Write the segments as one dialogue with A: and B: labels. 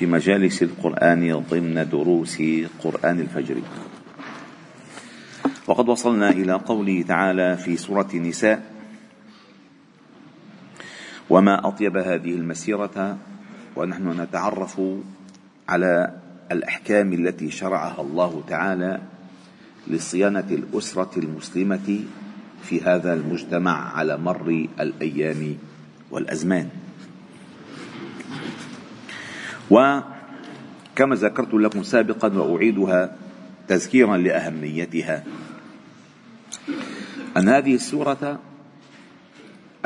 A: في مجالس القرآن ضمن دروس قرآن الفجر. وقد وصلنا إلى قوله تعالى في سورة النساء: وما أطيب هذه المسيرة ونحن نتعرف على الأحكام التي شرعها الله تعالى لصيانة الأسرة المسلمة في هذا المجتمع على مر الأيام والأزمان. وكما ذكرت لكم سابقا وأعيدها تذكيرا لأهميتها. أن هذه السورة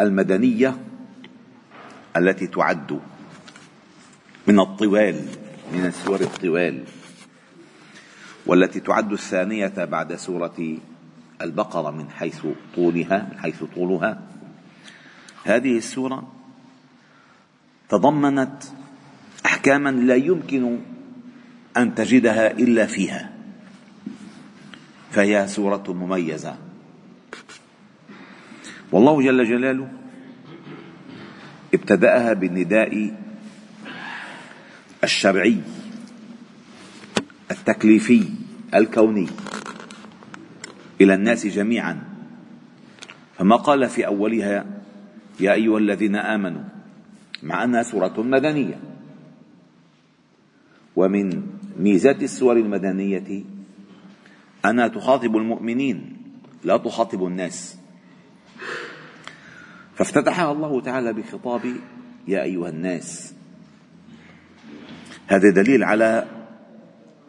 A: المدنية التي تعد من الطوال من السور الطوال والتي تعد الثانية بعد سورة البقرة من حيث طولها من حيث طولها هذه السورة تضمنت أحكاما لا يمكن أن تجدها إلا فيها. فهي سورة مميزة. والله جل جلاله ابتدأها بالنداء الشرعي التكليفي الكوني إلى الناس جميعا. فما قال في أولها يا أيها الذين آمنوا مع أنها سورة مدنية. ومن ميزات السور المدنية أنها تخاطب المؤمنين لا تخاطب الناس. فافتتحها الله تعالى بخطاب يا أيها الناس. هذا دليل على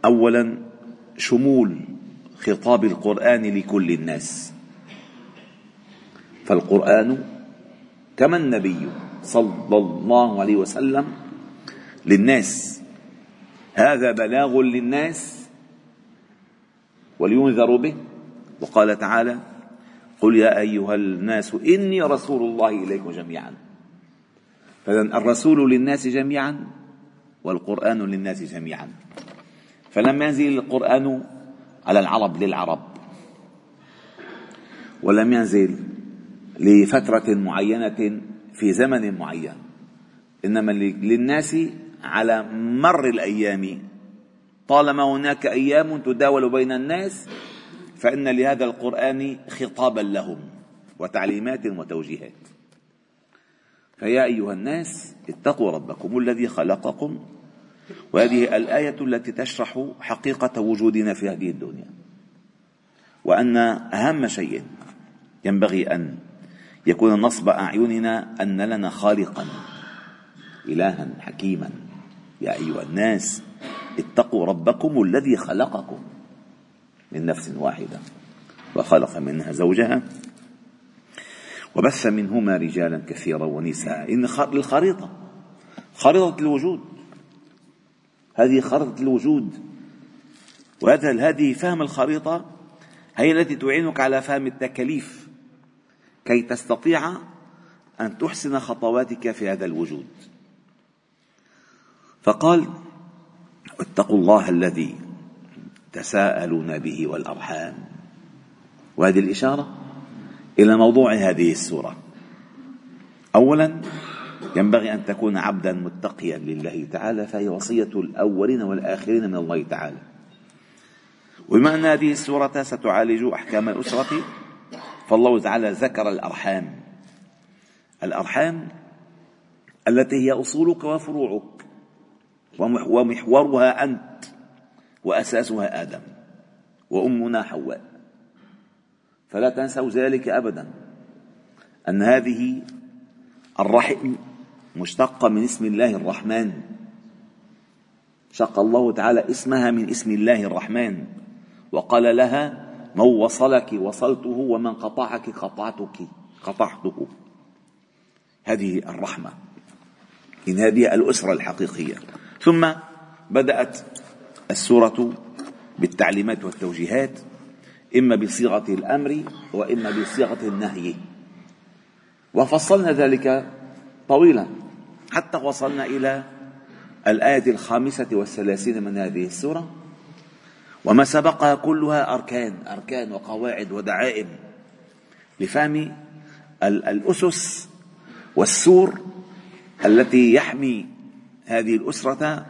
A: أولا شمول خطاب القرآن لكل الناس. فالقرآن كما النبي صلى الله عليه وسلم للناس. هذا بلاغ للناس ولينذروا به. وقال تعالى قل يا أيها الناس إني رسول الله إليكم جميعا. فاذا الرسول للناس جميعا والقرآن للناس جميعا. فلم ينزل القرآن على العرب للعرب. ولم ينزل لفترة معينة في زمن معين. إنما للناس على مر الأيام. طالما هناك أيام تداول بين الناس فإن لهذا القرآن خطابا لهم وتعليمات وتوجيهات. فيا أيها الناس اتقوا ربكم الذي خلقكم وهذه الآية التي تشرح حقيقة وجودنا في هذه الدنيا. وأن أهم شيء ينبغي أن يكون نصب أعيننا أن لنا خالقا الها حكيما. يا أيها الناس اتقوا ربكم الذي خلقكم من نفس واحدة وخلق منها زوجها وبث منهما رجالا كثيرا ونساء. إن الخريطه خريطة الوجود. هذه خريطة الوجود. وهذا هذه فهم الخريطة هي التي تعينك على فهم التكاليف كي تستطيع أن تحسن خطواتك في هذا الوجود. فقال اتقوا الله الذي تساءلون به والأرحام. وهذه الإشارة إلى موضوع هذه السورة. اولا ينبغي أن تكون عبدا متقيا لله تعالى فهي وصية الأولين والآخرين من الله تعالى. وبما أن هذه السورة ستعالج أحكام الأسرة فالله تعالى ذكر الأرحام. الأرحام التي هي أصولك وفروعك. ومحورها أنت وأساسها آدم وأمنا حواء. فلا تنسوا ذلك أبدا أن هذه الرحم مشتقة من اسم الله الرحمن. شق الله تعالى اسمها من اسم الله الرحمن وقال لها من وصلك وصلته ومن قطعك قطعتك قطعته. هذه الرحمة إن هذه الأسرة الحقيقية. ثم بدأت السورة بالتعليمات والتوجيهات إما بصيغة الأمر وإما بصيغة النهي. وفصلنا ذلك طويلا حتى وصلنا إلى الآية الخامسة والثلاثين من هذه السورة. وما سبقها كلها أركان أركان وقواعد ودعائم لفهم الأسس والسور التي يحمي هذه الأسرة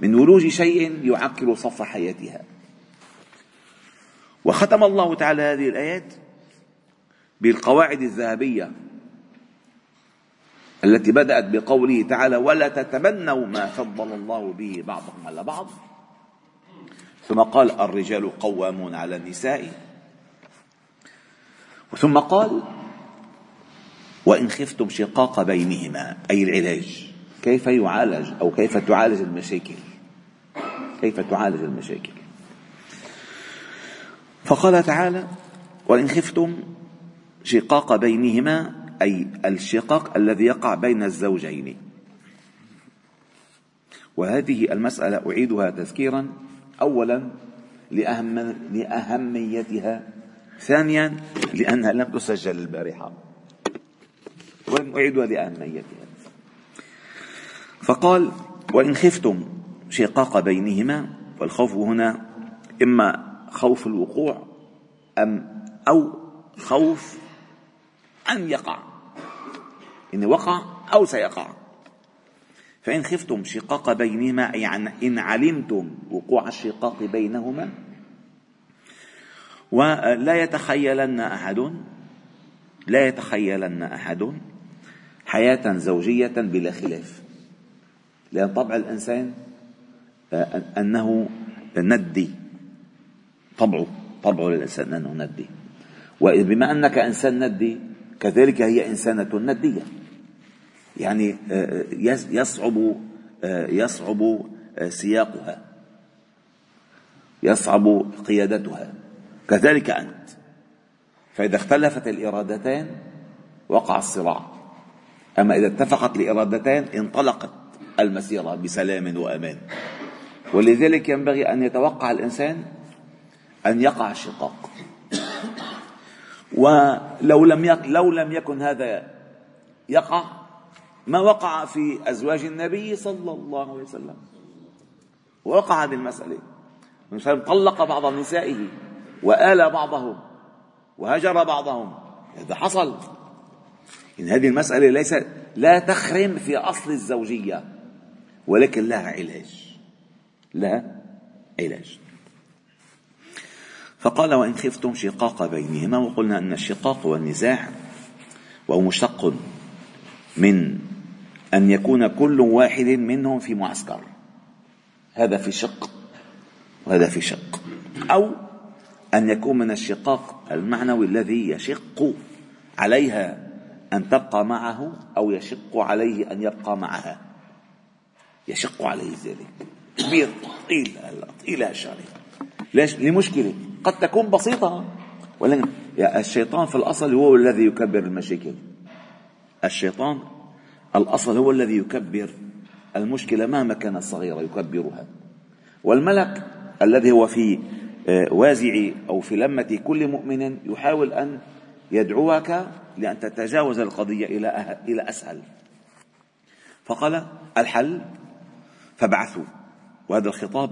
A: من ولوج شيء يعكر صف حياتها. وختم الله تعالى هذه الآيات بالقواعد الذهبية التي بدأت بقوله تعالى ولا تتمنوا ما فضل الله به بعضكم على بعض ثم قال الرجال قوامون على النساء ثم قال وإن خفتم شقاق بينهما أي العلاج. كيف يعالج أو كيف تعالج المشاكل؟ كيف تعالج المشاكل؟ فقال تعالى وإن خفتم شقاق بينهما أي الشقاق الذي يقع بين الزوجين. وهذه المسألة أعيدها تذكيرا. أولا لأهم لأهميتها. ثانيا لأنها لم تسجل البارحة. وأعيدها لأهميتها. فقال وإن خفتم شقاق بينهما والخوف هنا إما خوف الوقوع أم أو خوف أن يقع إن وقع أو سيقع. فإن خفتم شقاق بينهما أي إن علمتم وقوع الشقاق بينهما ولا يتخيلن أحد لا يتخيلن أحد حياة زوجية بلا خلاف. لأن طبع الإنسان آه، أنه ندي طبعه طبعه للإنسان أنه ندي. وبما أنك إنسان ندي كذلك هي إنسانة ندية. يعني آه، يصعب آه، يصعب سياقها يصعب قيادتها. كذلك أنت فإذا اختلفت الإرادتان وقع الصراع. أما إذا اتفقت الإرادتان انطلقت. المسيرة بسلام وأمان. ولذلك ينبغي أن يتوقع الإنسان أن يقع الشقاق. ولو لم لو لم يكن هذا يقع ما وقع في أزواج النبي صلى الله عليه وسلم؟ وقع هذه المسألة. طلق بعض نسائه وآل بعضهم وهجر بعضهم. هذا حصل. إن هذه المسألة ليست لا تخرم في أصل الزوجية. ولكن لها علاج. لها علاج. فقال وإن خفتم شقاق بينهما وقلنا أن الشقاق هو النزاع وهو مشتق من أن يكون كل واحد منهم في معسكر. هذا في شق وهذا في شق. أو أن يكون من الشقاق المعنوي الذي يشق عليها أن تبقى معه أو يشق عليه أن يبقى معها. يشق عليه ذلك. كبير طويل طويل هالشغلة ليش؟ لمشكلة. قد تكون بسيطة. ولكن الشيطان في الأصل هو الذي يكبر المشاكل. الشيطان الأصل هو الذي يكبر. المشكلة مهما كانت صغيرة يكبرها. والملك الذي هو في آه، وازع أو في لمة كل مؤمن يحاول أن يدعوك لأن تتجاوز القضية إلى أه-، إلى أسهل. فقال الحل فابعثوا وهذا الخطاب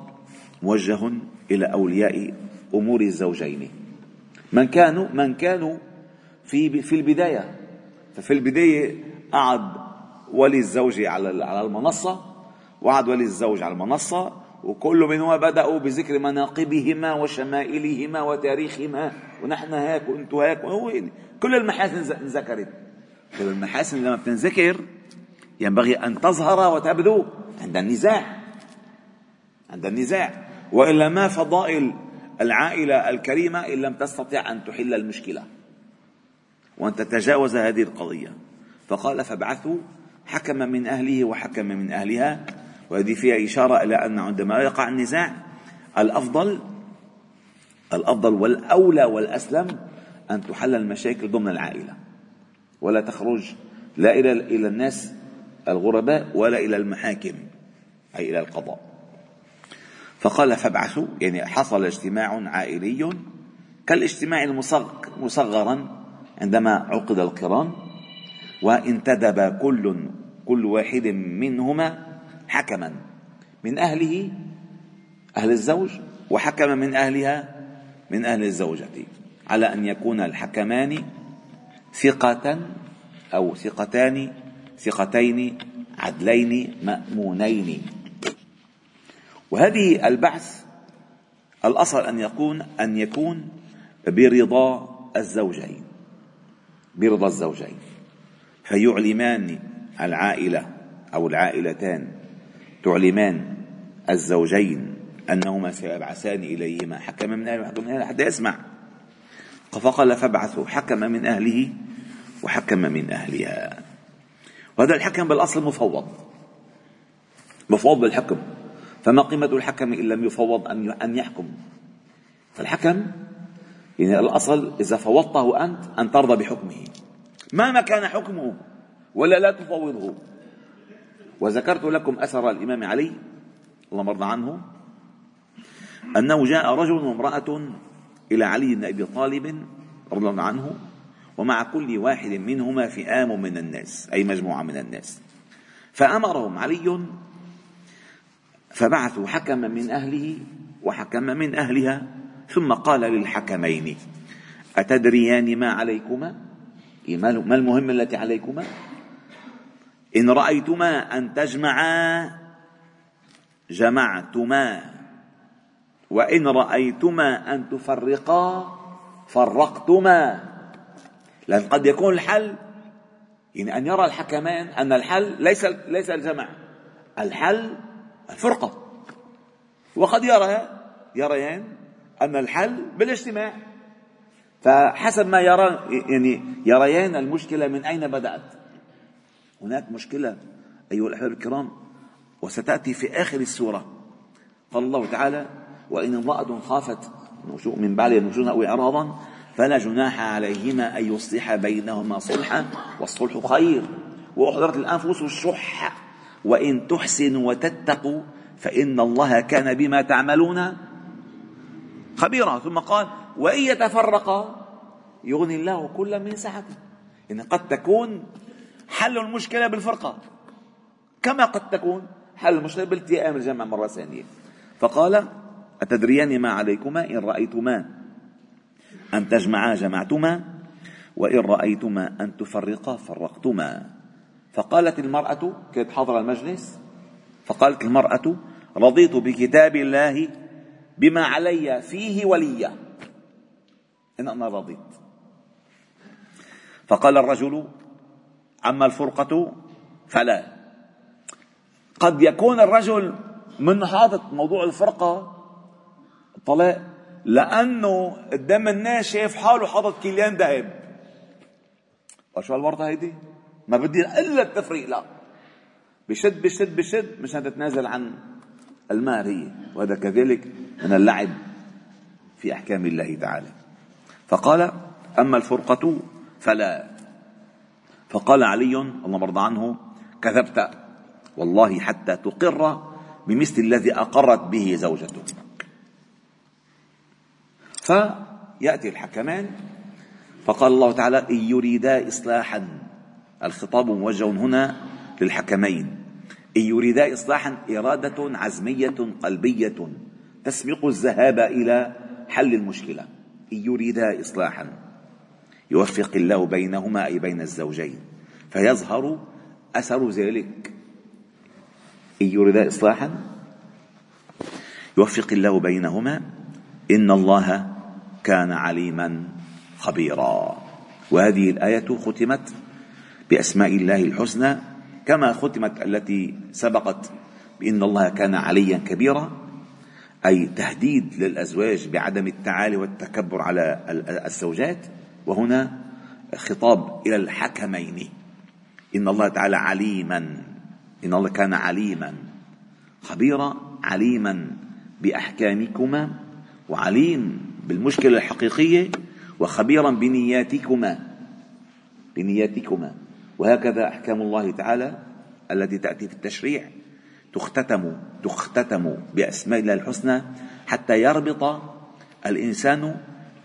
A: موجه إلى أولياء أمور الزوجين. من كانوا من كانوا في في البداية. ففي البداية قعد ولي الزوج على على المنصة وقعد ولي الزوج على المنصة وكل منهما بدأوا بذكر مناقبهما وشمائلهما وتاريخهما. ونحن هيك وأنتم هيك وهو كل المحاسن انذكرت. كل المحاسن لما بتنذكر ينبغي أن تظهر وتبدو عند النزاع. عند النزاع. وإلا ما فضائل العائلة الكريمة إن لم تستطع أن تحل المشكلة. وأن تتجاوز هذه القضية. فقال فابعثوا حكما من أهله وحكما من أهلها. وهذه فيها إشارة إلى أن عندما يقع النزاع الأفضل الأفضل والأولى والأسلم أن تحل المشاكل ضمن العائلة. ولا تخرج لا إلى إلى الناس الغرباء ولا إلى المحاكم أي إلى القضاء. فقال فابعثوا يعني حصل اجتماع عائلي كالاجتماع مصغرا عندما عقد القران وانتدب كل كل واحد منهما حكما من أهله أهل الزوج وحكم من أهلها من أهل الزوجة على أن يكون الحكمان ثقة أو ثقتان ثقتين عدلين مأمونين. وهذه البعث الأصل أن يكون أن يكون برضا الزوجين برضا الزوجين. فيعلمان العائلة أو العائلتان. تعلمان الزوجين أنهما سيبعثان إليهما. حكما من أهله وحكما من أهله حتى يسمع. فقال فابعثوا. حكم من أهله وحكم من أهلها. وهذا الحكم بالأصل مفوض. مفوض بالحكم. فما قيمة الحكم إن لم يفوض أن يحكم. فالحكم يعني الأصل إذا فوضته أنت أن ترضى بحكمه. مهما كان حكمه ولا لا تفوضه. وذكرت لكم أثر الإمام علي اللهم ارضى عنه أنه جاء رجل وامرأة إلى علي بن أبي طالب رضي الله عنه ومع كل واحد منهما فئام من الناس أي مجموعة من الناس. فأمرهم علي فبعثوا حكما من أهله وحكما من أهلها ثم قال للحكمين أتدريان ما عليكما؟ ما المهمة التي عليكما؟ إن رأيتما أن تجمعا جمعتما. وإن رأيتما أن تفرقا فرقتما. لأن قد يكون الحل يعني أن يرى الحكمان أن الحل ليس ليس الجمع. الحل الفرقة. وقد يرى يريان أن الحل بالاجتماع. فحسب ما يرى يعني يريان المشكلة من أين بدأت. هناك مشكلة أيها الأحباب الكرام وستأتي في آخر السورة. قال الله تعالى وإن امرأة خافت من بعد نشوزا أو إعراضا. فلا جناح عليهما أن يصلح بينهما صلحا والصلح خير. وأحضرت الأنفس الشح. وإن تحسنوا وتتقوا فإن الله كان بما تعملون خبيرا. ثم قال وإن يتفرقا يغني الله كل من سعته. إن قد تكون حل المشكلة بالفرقة. كما قد تكون حل المشكلة بالتئام الجمع مرة ثانية. فقال أتدريان ما عليكما إن رأيتما أن تجمعا جمعتما وإن رأيتما أن تفرقا فرقتما. فقالت المرأة كانت حاضرة المجلس فقالت المرأة رضيت بكتاب الله بما علي فيه وليا. إن أنا رضيت. فقال الرجل أما الفرقة فلا. قد يكون الرجل من حاطط موضوع الفرقة الطلاق لأنه قدام الناس شايف حاله حاطط كيليان ذهب. شو هالورطة هيدي؟ ما بدي إلا التفريق لا. بشد بشد بشد مشان تتنازل عن المال هي. وهذا كذلك من اللعب في أحكام الله تعالى. فقال أما الفرقة فلا. فقال علي اللهم ارضى عنه كذبت والله حتى تقر بمثل الذي أقرت به زوجته. فيأتي الحكمان. فقال الله تعالى إن يريدا إصلاحا. الخطاب موجه هنا للحكمين. إن يريدا إصلاحا إرادة عزمية قلبية. تسبق الذهاب إلى حل المشكلة. إن يريدا إصلاحا. يوفق الله بينهما أي بين الزوجين. فيظهر أثر ذلك. إن يريدا إصلاحا. يوفق الله بينهما. إن الله كان عليما خبيرا. وهذه الآية ختمت بأسماء الله الحسنى كما ختمت التي سبقت بأن الله كان عليا كبيرا أي تهديد للأزواج بعدم التعالي والتكبر على الزوجات. وهنا خطاب إلى الحكمين. إن الله تعالى عليما إن الله كان عليما خبيرا عليما بأحكامكما وعليم بالمشكلة الحقيقية وخبيرا بنياتكما بنياتكما. وهكذا أحكام الله تعالى التي تأتي في التشريع. تختتم تختتم بأسماء الله الحسنى حتى يربط الإنسان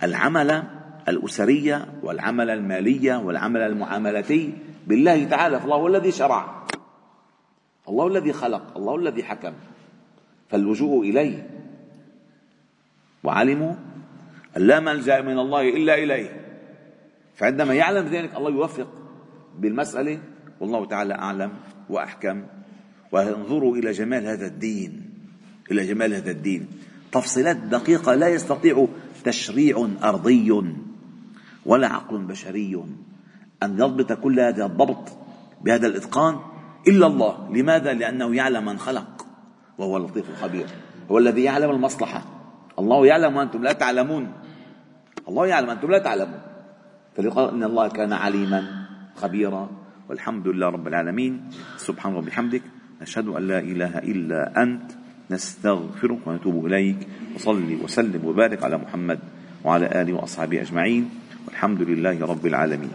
A: العمل الأسرية والعمل المالية والعمل المعاملتي بالله تعالى. فالله هو الذي شرع. الله الذي خلق. الله الذي حكم. فاللجوء إليه. وعلموا لا ملجأ من الله إلا إليه. فعندما يعلم ذلك الله يوفق بالمسألة والله تعالى أعلم وأحكم. وانظروا إلى جمال هذا الدين إلى جمال هذا الدين. تفصيلات دقيقة لا يستطيع تشريع أرضي ولا عقل بشري. أن يضبط كل هذا الضبط بهذا الإتقان إلا الله. لماذا؟ لأنه يعلم من خلق وهو اللطيف الخبير. هو الذي يعلم المصلحة. الله يعلم وأنتم لا تعلمون. الله يعلم أنتم لا تعلمون. فلقال إن الله كان عليما خبيرا والحمد لله رب العالمين. سبحان وبحمدك نشهد أن لا إله إلا أنت نستغفرك ونتوب إليك. وصلي وسلم وبارك على محمد وعلى آله وأصحابه أجمعين. والحمد لله رب العالمين.